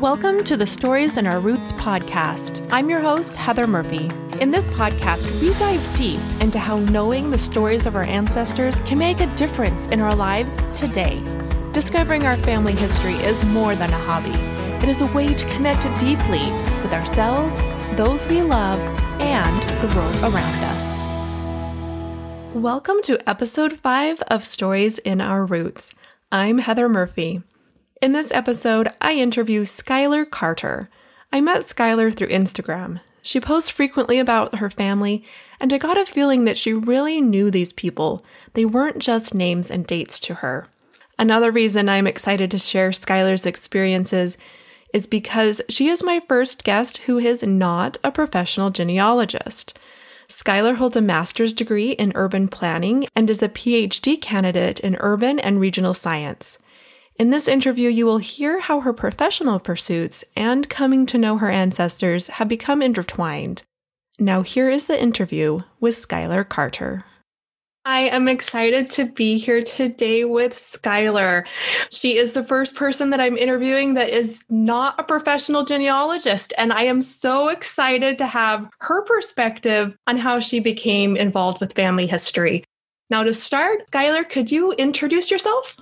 Welcome to the Stories in Our Roots podcast. I'm your host, Heather Murphy. In this podcast, we dive deep into how knowing the stories of our ancestors can make a difference in our lives today. Discovering our family history is more than a hobby, it is a way to connect deeply with ourselves, those we love, and the world around us. Welcome to episode 5 of Stories in Our Roots. I'm Heather Murphy. In this episode, I interview Skylar Carter. I met Skylar through Instagram. She posts frequently about her family, and I got a feeling that she really knew these people. They weren't just names and dates to her. Another reason I'm excited to share Skylar's experiences is because she is my first guest who is not a professional genealogist. Skylar holds a master's degree in urban planning and is a PhD candidate in urban and regional science. In this interview, you will hear how her professional pursuits and coming to know her ancestors have become intertwined. Now, here is the interview with Skylar Carter. I am excited to be here today with Skylar. She is the first person that I'm interviewing that is not a professional genealogist, and I am so excited to have her perspective on how she became involved with family history. Now, to start, Skylar, could you introduce yourself?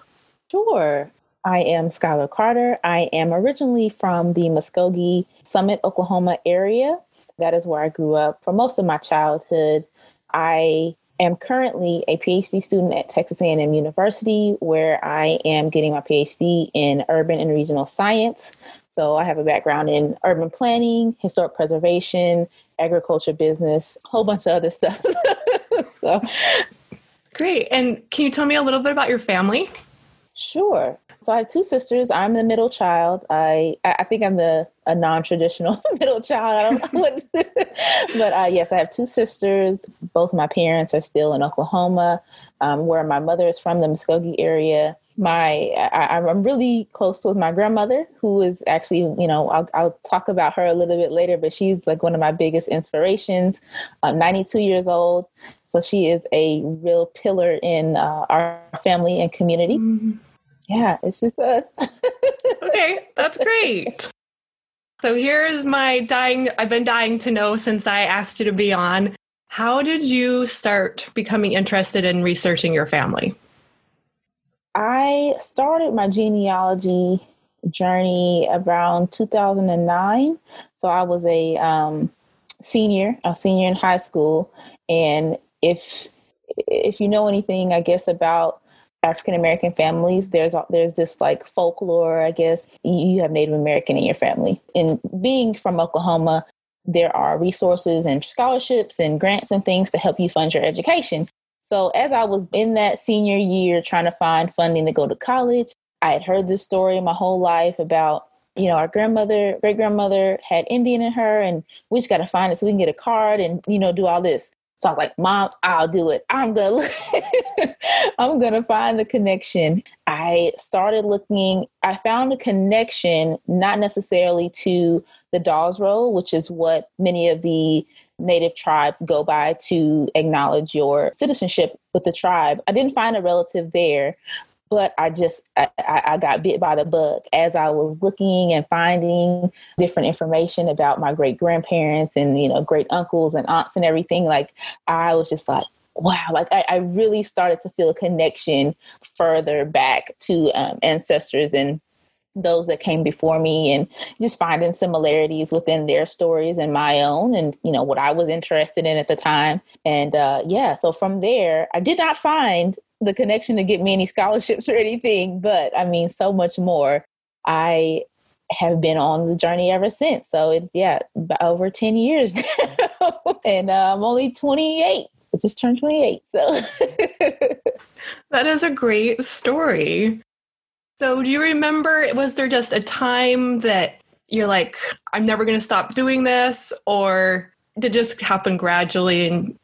Sure. I am Skylar Carter. I am originally from the Muskogee Summit, Oklahoma area. That is where I grew up for most of my childhood. I am currently a PhD student at Texas A&M University, where I am getting my PhD in urban and regional science. So I have a background in urban planning, historic preservation, agriculture business, a whole bunch of other stuff. so great. And can you tell me a little bit about your family? Sure. So I have two sisters. I'm the middle child. I I think I'm the a non-traditional middle child. I don't know what, but uh, yes, I have two sisters. Both my parents are still in Oklahoma, um, where my mother is from, the Muskogee area. My I, am really close with my grandmother, who is actually you know I'll, I'll, talk about her a little bit later, but she's like one of my biggest inspirations. I'm 92 years old, so she is a real pillar in uh, our family and community. Mm-hmm yeah, it's just us. okay, that's great. So here's my dying, I've been dying to know since I asked you to be on. How did you start becoming interested in researching your family? I started my genealogy journey around 2009. So I was a um, senior, a senior in high school, and if if you know anything, I guess about African American families, there's there's this like folklore, I guess. You have Native American in your family. And being from Oklahoma, there are resources and scholarships and grants and things to help you fund your education. So as I was in that senior year trying to find funding to go to college, I had heard this story my whole life about you know, our grandmother, great grandmother had Indian in her, and we just got to find it so we can get a card and, you know, do all this. So I was like, Mom, I'll do it. I'm gonna I'm gonna find the connection. I started looking, I found a connection, not necessarily to the Dawes Roll, which is what many of the native tribes go by to acknowledge your citizenship with the tribe. I didn't find a relative there, but I just I, I, got bit by the bug as I was looking and finding different information about my great grandparents and you know great uncles and aunts and everything. Like I was just like, wow! Like I, I really started to feel a connection further back to um, ancestors and those that came before me and just finding similarities within their stories and my own and you know what i was interested in at the time and uh, yeah so from there i did not find the connection to get me any scholarships or anything, but I mean, so much more. I have been on the journey ever since. So it's, yeah, over 10 years now. and uh, I'm only 28. I just turned 28. So that is a great story. So do you remember, was there just a time that you're like, I'm never going to stop doing this? Or did it just happen gradually and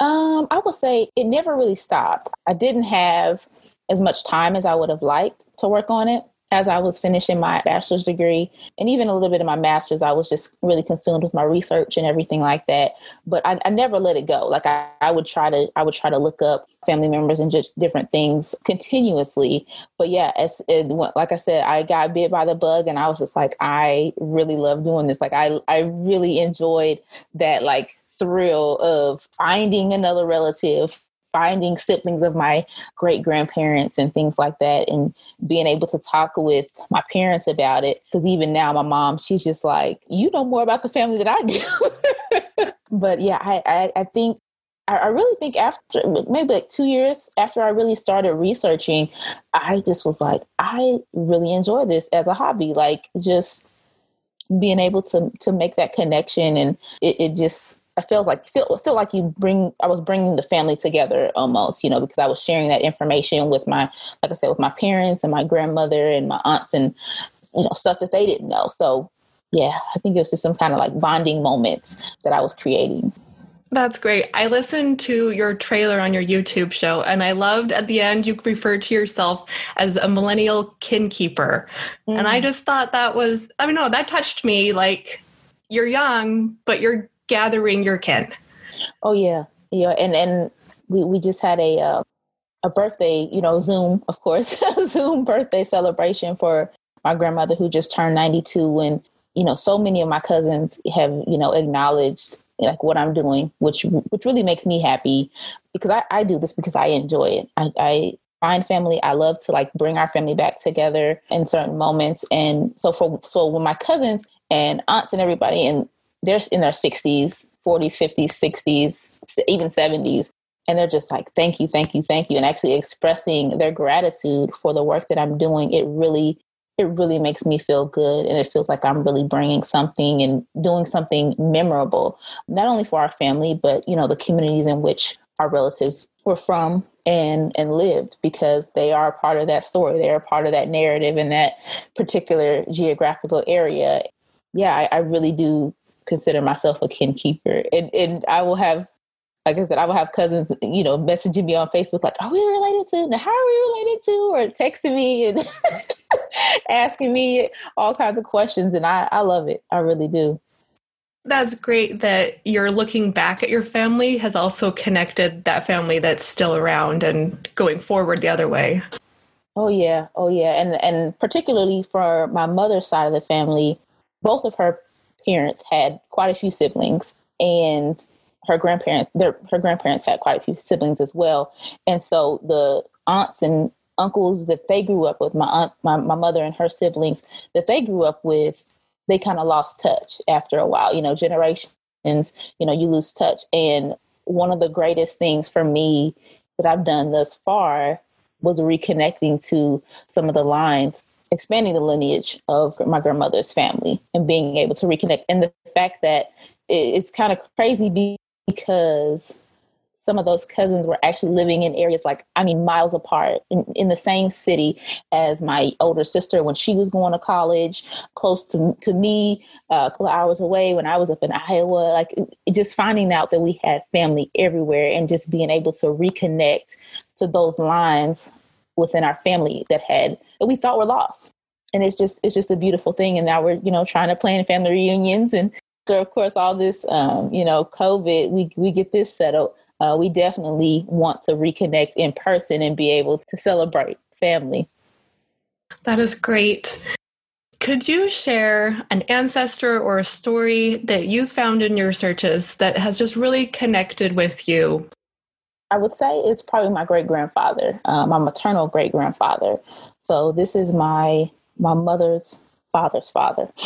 um, I would say it never really stopped. I didn't have as much time as I would have liked to work on it. as I was finishing my bachelor's degree and even a little bit of my master's, I was just really consumed with my research and everything like that. But I, I never let it go. Like I, I would try to, I would try to look up family members and just different things continuously. But yeah, as it, like I said, I got bit by the bug, and I was just like, I really love doing this. Like I, I really enjoyed that like thrill of finding another relative finding siblings of my great grandparents and things like that and being able to talk with my parents about it because even now my mom she's just like you know more about the family than i do but yeah I, I, I think I really think after maybe like two years after I really started researching, I just was like, I really enjoy this as a hobby. Like just being able to to make that connection, and it, it just I feels like feel feel like you bring I was bringing the family together almost, you know, because I was sharing that information with my like I said with my parents and my grandmother and my aunts and you know stuff that they didn't know. So yeah, I think it was just some kind of like bonding moments that I was creating. That's great. I listened to your trailer on your YouTube show and I loved at the end you referred to yourself as a millennial kin keeper. Mm. And I mm. just thought that was I don't mean no, that touched me like you're young, but you're gathering your kin. Oh yeah, yeah, and and we we just had a uh, a birthday, you know, Zoom, of course, Zoom birthday celebration for my grandmother who just turned 92 and you know so many of my cousins have you know acknowledged like what i'm doing which which really makes me happy because i, I do this because i enjoy it. I, I find family. I love to like bring our family back together in certain moments. And so for so when my cousins and aunts and everybody and they're in their 60s, 40s, 50s, 60s, even 70s. And they're just like, thank you, thank you, thank you. And actually expressing their gratitude for the work that I'm doing, it really, it really makes me feel good. And it feels like I'm really bringing something and doing something memorable, not only for our family, but, you know, the communities in which our relatives were from and and lived because they are part of that story they are part of that narrative in that particular geographical area yeah I, I really do consider myself a kin keeper. And and I will have like I said, I will have cousins, you know, messaging me on Facebook like, "Are we related to? How are we related to?" Or texting me and asking me all kinds of questions, and I I love it. I really do. That's great that you're looking back at your family has also connected that family that's still around and going forward the other way. Oh yeah, oh yeah, and and particularly for my mother's side of the family, both of her parents had quite a few siblings and her grandparents their her grandparents had quite a few siblings as well. And so the aunts and uncles that they grew up with my aunt my, my mother and her siblings that they grew up with they kind of lost touch after a while you know generations you know you lose touch. And one of the greatest things for me that i've done thus far was reconnecting to some of the lines expanding the lineage of my grandmother's family and being able to reconnect. And the fact that it's kind of crazy because some of those cousins were actually living in areas like i mean miles apart in, in, the same city as my older sister when she was going to college close to, to me uh, a couple hours away when i was up in iowa like just finding out that we had family everywhere and just being able to reconnect to those lines within our family that had that we thought were lost. And it's just it's just a beautiful thing. And now we're you know trying to plan family reunions and so of course all this um, you know COVID we we get this settled. Uh, we definitely want to reconnect in person and be able to celebrate family. That is great. Could you share an ancestor or a story that you found in your searches that has just really connected with you? I would say it's probably my great grandfather, uh, my maternal great grandfather. So this is my my mother's father's father.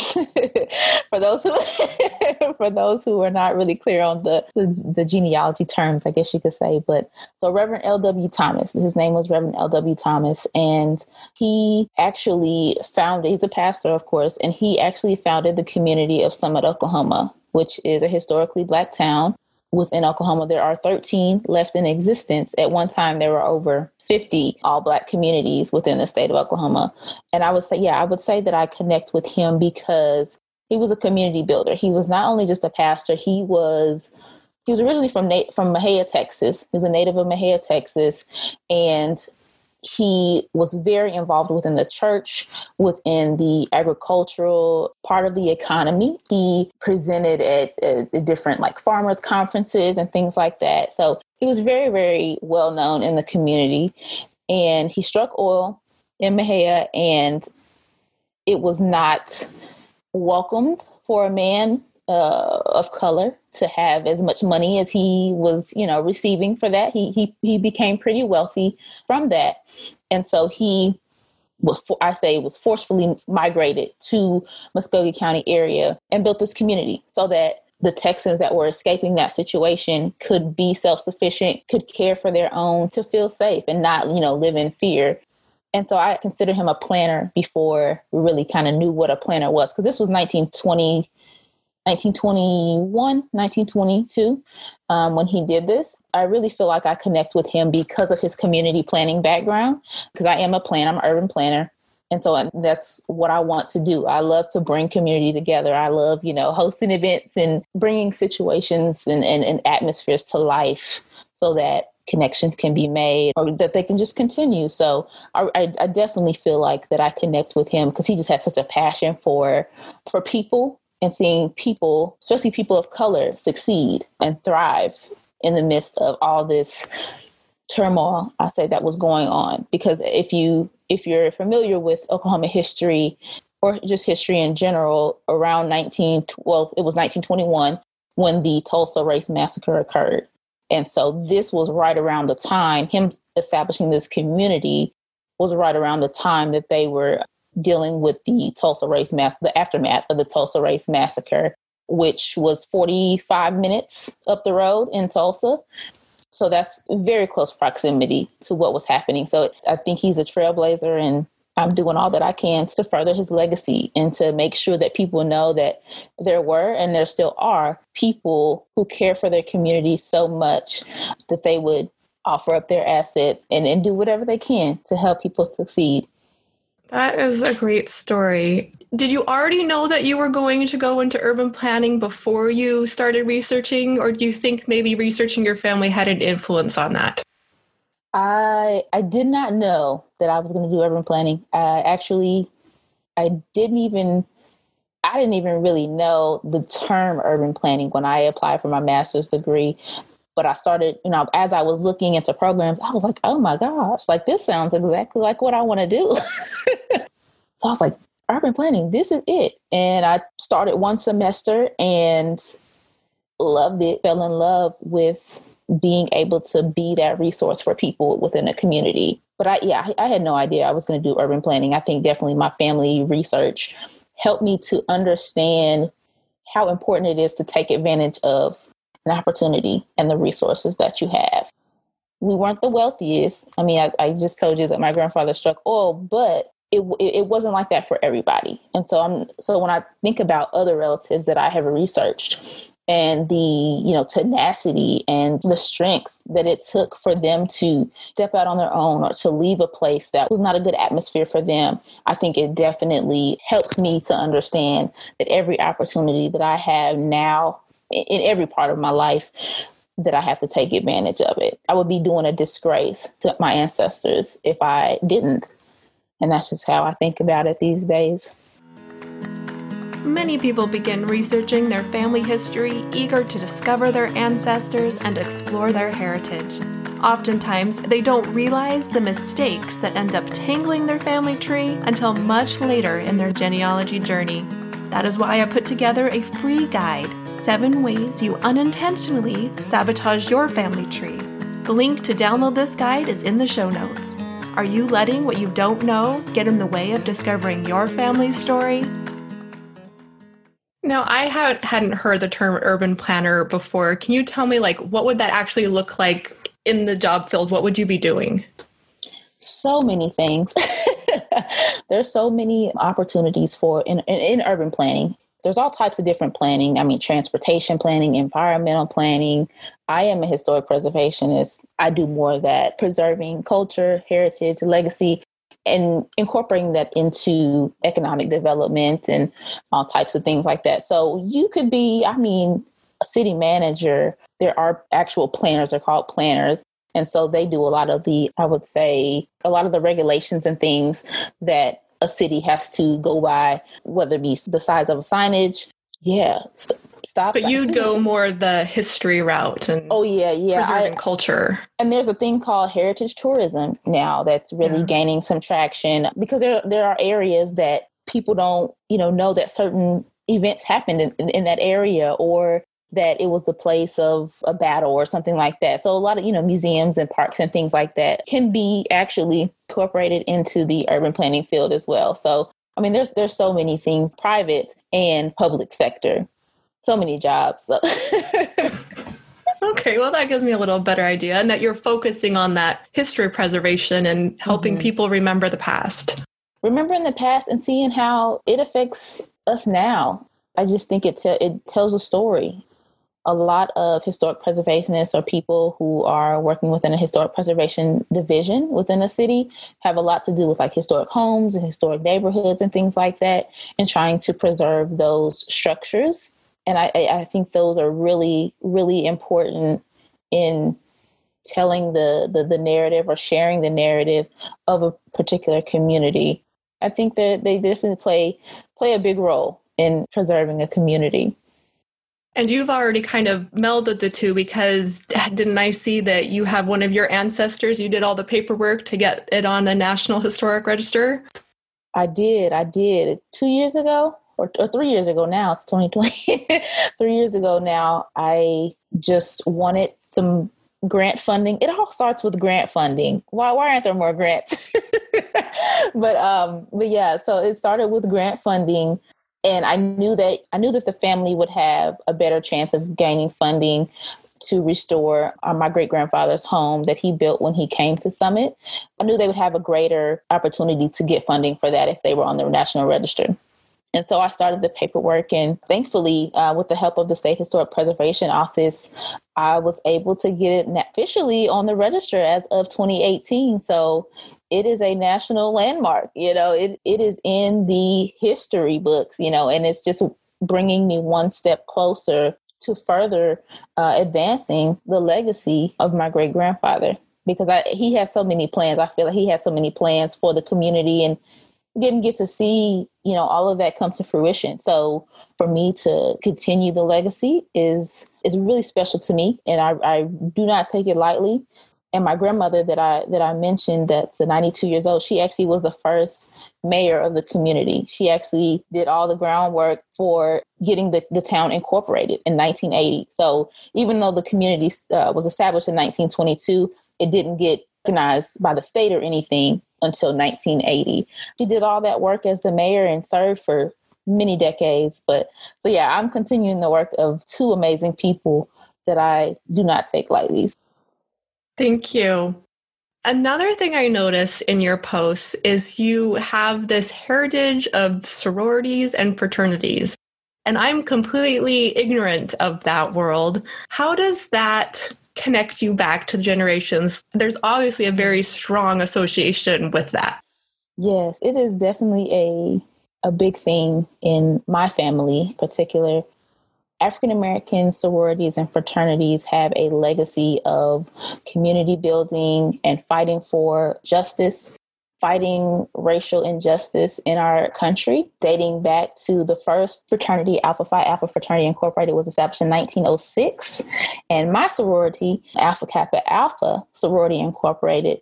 for those who for those who are not really clear on the, the, the genealogy terms, I guess you could say. But so Reverend L.W. Thomas, his name was Reverend L.W. Thomas, and he actually founded. He's a pastor, of course, and he actually founded the community of Summit, Oklahoma, which is a historically black town within Oklahoma. There are 13 left in existence. At one time, there were over 50 all Black communities within the state of Oklahoma. And I would say, yeah, I would say that I connect with him because he was a community builder. He was not only just a pastor, he was. He was originally from from Mexia, Texas. He was a native of Mexia, Texas, and he was very involved within the church, within the agricultural part of the economy. He presented at, different like farmers conferences and things like that. So he was very, very well known in the community. And he struck oil in Mexia, and it was not welcomed for a man uh, of color to have as much money as he was, you know, receiving for that. He he he became pretty wealthy from that, and so he was for, I say was forcefully migrated to Muskogee County area and built this community so that the Texans that were escaping that situation could be self sufficient, could care for their own, to feel safe and not, you know, live in fear. And so I consider him a planner before we really kind of knew what a planner was, because this was 1920, 1921, 1922, um, when he did this. I really feel like I connect with him because of his community planning background, because I am a planner, I'm an urban planner. And so that's what I want to do. I love to bring community together. I love, you know, hosting events and bringing situations and, and, and atmospheres to life so that connections can be made or that they can just continue. So I, I definitely feel like that I connect with him because he just had such a passion for for people and seeing people, especially people of color, succeed and thrive in the midst of all this turmoil I say that was going on. Because if you if you're familiar with Oklahoma history or just history in general, around 19 well, it was 1921 when the Tulsa Race Massacre occurred. And so this was right around the time him establishing this community was right around the time that they were dealing with the Tulsa Race Mass the aftermath of the Tulsa Race Massacre, which was 45 minutes up the road in Tulsa. So that's very close proximity to what was happening. So I think he's a trailblazer and I'm doing all that I can to further his legacy and to make sure that people know that there were and there still are people who care for their community so much that they would offer up their assets and, and do whatever they can to help people succeed. That is a great story. Did you already know that you were going to go into urban planning before you started researching, or do you think maybe researching your family had an influence on that? I I did not know that I was going to do urban planning. I actually I didn't even I didn't even really know the term urban planning when I applied for my master's degree. But I started, you know, as I was looking into programs, I was like, oh my gosh, like this sounds exactly like what I want to do. so I was like, urban planning, this is it. And I started one semester and loved it, fell in love with being able to be that resource for people within a community. But I, yeah, I, had no idea I was going to do urban planning. I think definitely my family research helped me to understand how important it is to take advantage of an opportunity and the resources that you have. We weren't the wealthiest. I mean, I, I just told you that my grandfather struck oil, but it, it wasn't like that for everybody. And so I'm so when I think about other relatives that I have researched, and the you know tenacity and the strength that it took for them to step out on their own or to leave a place that was not a good atmosphere for them i think it definitely helps me to understand that every opportunity that i have now in every part of my life that I have to take advantage of it. I would be doing a disgrace to my ancestors if I didn't. And that's just how I think about it these days. Many people begin researching their family history, eager to discover their ancestors and explore their heritage. Oftentimes, they don't realize the mistakes that end up tangling their family tree until much later in their genealogy journey. That is why I put together a free guide Seven Ways You Unintentionally Sabotage Your Family Tree. The link to download this guide is in the show notes. Are you letting what you don't know get in the way of discovering your family's story? Now, I had, hadn't heard the term urban planner before. Can you tell me, like, what would that actually look like in the job field? What would you be doing? So many things. There's so many opportunities for in, in, in urban planning there's all types of different planning. I mean, transportation planning, environmental planning. I am a historic preservationist. I do more of that, preserving culture, heritage, legacy and incorporating that into economic development and all types of things like that. So you could be, I mean, a city manager. There are actual planners, they're called planners. And so they do a lot of the, I would say, a lot of the regulations and things that a city has to go by, whether it be the size of a signage. Yeah. Stop. But you'd go more the history route and oh yeah, yeah, preserving I, culture. And there's a thing called heritage tourism now that's really yeah. gaining some traction because there there are areas that people don't you know know that certain events happened in, in, in that area or that it was the place of a battle or something like that. So a lot of, you know, museums and parks and things like that can be actually incorporated into the urban planning field as well. So I mean there's there's so many things private and public sector. So many jobs. So. okay, well that gives me a little better idea and that you're focusing on that history preservation and helping mm-hmm. people remember the past. Remembering the past and seeing how it affects us now. I just think it te- it tells a story a lot of historic preservationists or people who are working within a historic preservation division within a city have a lot to do with like historic homes and historic neighborhoods and things like that and trying to preserve those structures. And i, I think those are really really important in telling the, the the narrative or sharing the narrative of a particular community. I think that they definitely play play a big role in preserving a community and you've already kind of melded the two because didn't I see that you have one of your ancestors? You did all the paperwork to get it on the National Historic Register? I did. I did. Two years ago, or, or three years ago now, it's 2020. three years ago now, I just wanted some grant funding. It all starts with grant funding. Why, why aren't there more grants? but um, but yeah, so it started with grant funding and I knew that I knew that the family would have a better chance of gaining funding to restore uh, my great grandfather's home that he built when he came to Summit. I knew they would have a greater opportunity to get funding for that if they were on the national register. And so I started the paperwork, and thankfully, uh, with the help of the State Historic Preservation Office, I was able to get it officially on the register as of 2018. So it is a national landmark you know it, it is in the history books you know and it's just bringing me one step closer to further uh, advancing the legacy of my great grandfather because I, he had so many plans. I feel like he had so many plans for the community and didn't get to see you know all of that come to fruition. So for me to continue the legacy is is really special to me and i, I do not take it lightly and my grandmother that I that I mentioned that's 92 years old, she actually was the first mayor of the community. She actually did all the groundwork for getting the, the town incorporated in 1980. So even though the community uh, was established in 1922, it didn't get recognized by the state or anything until 1980. She did all that work as the mayor and served for many decades. But so yeah, I'm continuing the work of two amazing people that I do not take lightly. Thank you. Another thing I noticed in your posts is you have this heritage of sororities and fraternities. And I'm completely ignorant of that world. How does that connect you back to the generations? There's obviously a very strong association with that. Yes, it is definitely a a big thing in my family, particular African American sororities and fraternities have a legacy of community building and fighting for justice, fighting racial injustice in our country, dating back to the first fraternity, Alpha Phi Alpha Fraternity Incorporated, was established in 1906. And my sorority, Alpha Kappa Alpha Sorority Incorporated,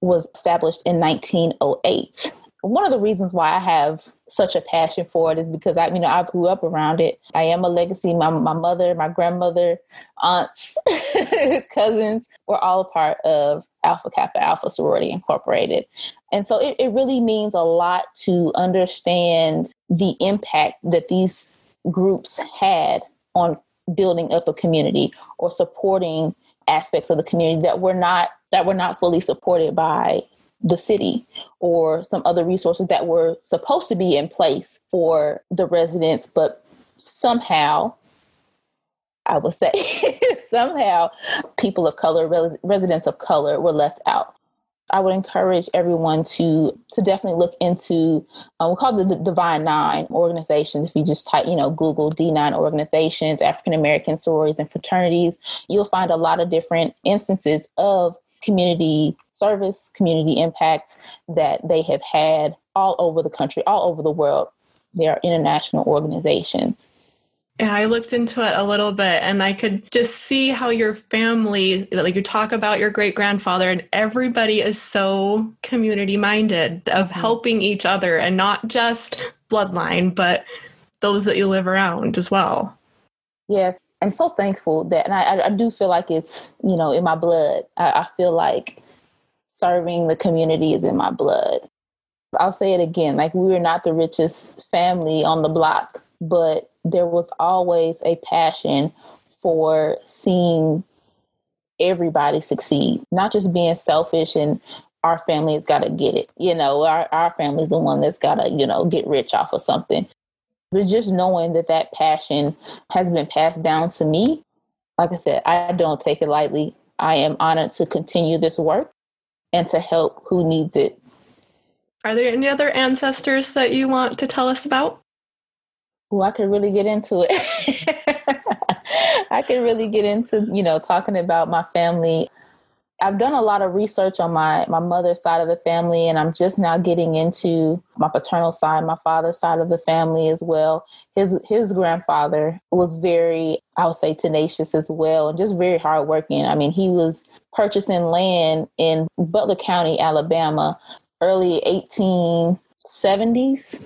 was established in 1908 one of the reasons why I have such a passion for it is because I, you know, I grew up around it. I am a legacy. My my mother, my grandmother, aunts, cousins were all a part of Alpha Kappa Alpha Sorority Incorporated. And so it, it really means a lot to understand the impact that these groups had on building up a community or supporting aspects of the community that were not that were not fully supported by the city or some other resources that were supposed to be in place for the residents, but somehow, I would say, somehow people of color, residents of color were left out. I would encourage everyone to to definitely look into um, we call it the Divine Nine organizations. If you just type, you know, Google D9 organizations, African American sororities and fraternities, you'll find a lot of different instances of community service, community impact that they have had all over the country, all over the world. They are international organizations. Yeah, I looked into it a little bit and I could just see how your family, like you talk about your great grandfather, and everybody is so community minded of mm-hmm. helping each other and not just bloodline, but those that you live around as well. Yes, I'm so thankful that, and I, I do feel like it's, you know, in my blood. I, I feel like serving the community is in my blood. I'll say it again like, we were not the richest family on the block, but there was always a passion for seeing everybody succeed, not just being selfish and our family has got to get it. You know, our, our family's the one that's got to, you know, get rich off of something. But just knowing that that passion has been passed down to me, like I said, I don't take it lightly. I am honored to continue this work and to help who needs it. Are there any other ancestors that you want to tell us about? Oh, I could really get into it. I could really get into, you know, talking about my family. I've done a lot of research on my my mother's side of the family, and I'm just now getting into my paternal side, my father's side of the family as well. His his grandfather was very, I would say, tenacious as well, and just very hardworking. I mean, he was purchasing land in Butler County, Alabama, early 18 70s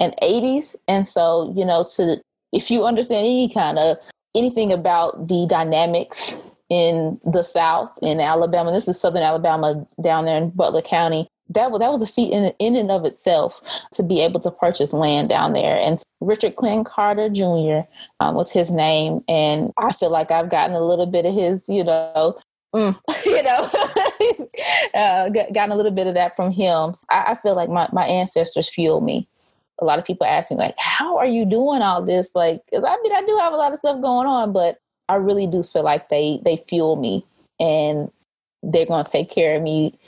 and 80s. And so, you know, to if you understand any kind of anything about the dynamics in the South in Alabama, this is Southern Alabama down there in Butler County. That was that was a feat in in and of itself to be able to purchase land down there. And Richard Clinton Carter Jr. Um, was his name, and I feel like I've gotten a little bit of his, you know, Mm, you know, uh, gotten a little bit of that from him. I, I, feel like my, my ancestors fuel me. A lot of people ask me, like, how are you doing all this? Like, cause I mean, I do have a lot of stuff going on, but I really do feel like they, they fuel me and they're going to take care of me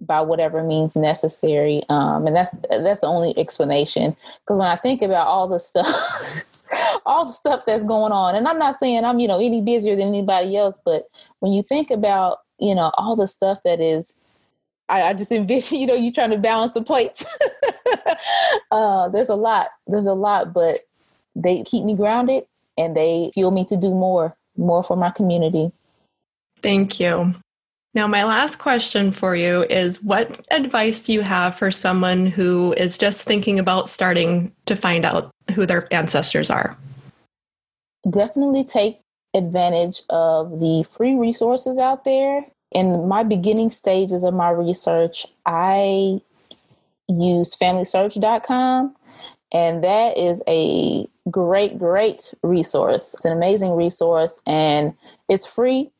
by whatever means necessary. Um, and that's, that's the only explanation. Cause when I think about all the stuff, all the stuff that's going on. And I'm not saying I'm, you know, any busier than anybody else, but when you think about, you know, all the stuff that is, I, I just envision, you know, you trying to balance the plates. uh, there's a lot, there's a lot, but they keep me grounded and they fuel me to do more, more for my community. Thank you. Now, my last question for you is what advice do you have for someone who is just thinking about starting to find out who their ancestors are? Definitely take advantage of the free resources out there. In my beginning stages of my research, I use familysearch.com, and that is a great, great resource. It's an amazing resource and it's free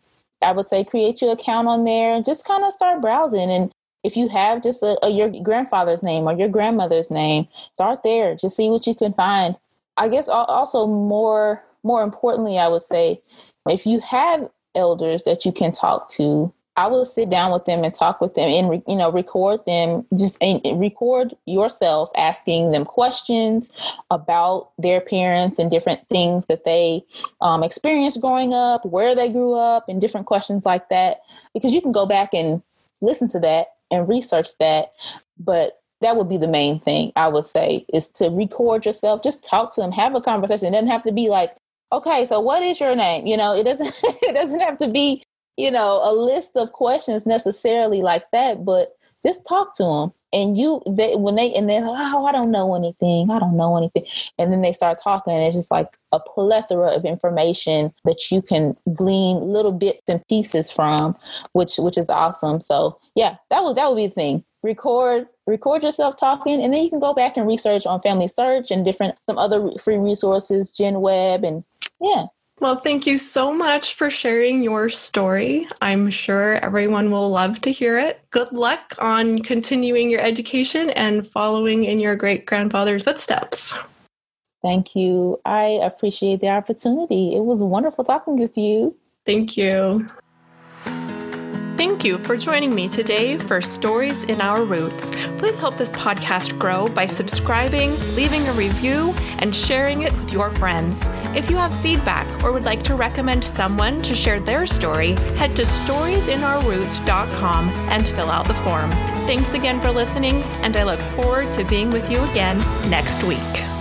I would say create your account on there and just kind of start browsing. And if you have just a, a, your grandfather's name or your grandmother's name, start there. Just see what you can find. I guess also more more importantly, I would say if you have elders that you can talk to I will sit down with them and talk with them and you know record them just record yourself asking them questions about their parents and different things that they um, experienced growing up, where they grew up, and different questions like that. Because you can go back and listen to that and research that, but that would be the main thing I would say is to record yourself, just talk to them, have a conversation. It doesn't have to be like, okay, so what is your name? You know, it doesn't it doesn't have to be you know, a list of questions necessarily like that, but just talk to them. And you, they, when they, and they're like, oh, I don't know anything. I don't know anything. And then they start talking, and it's just like a plethora of information that you can glean little bits and pieces from, which which is awesome. So yeah, that would that would be the thing. Record record yourself talking, and then you can go back and research on Family Search and different some other free resources, GenWeb, and yeah, well, thank you so much for sharing your story. I'm sure everyone will love to hear it. Good luck on continuing your education and following in your great grandfather's footsteps. Thank you. I appreciate the opportunity. It was wonderful talking with you. Thank you. Thank you for joining me today for Stories in Our Roots. Please help this podcast grow by subscribing, leaving a review, and sharing it with your friends. If you have feedback or would like to recommend someone to share their story, head to storiesinourroots.com and fill out the form. Thanks again for listening, and I look forward to being with you again next week.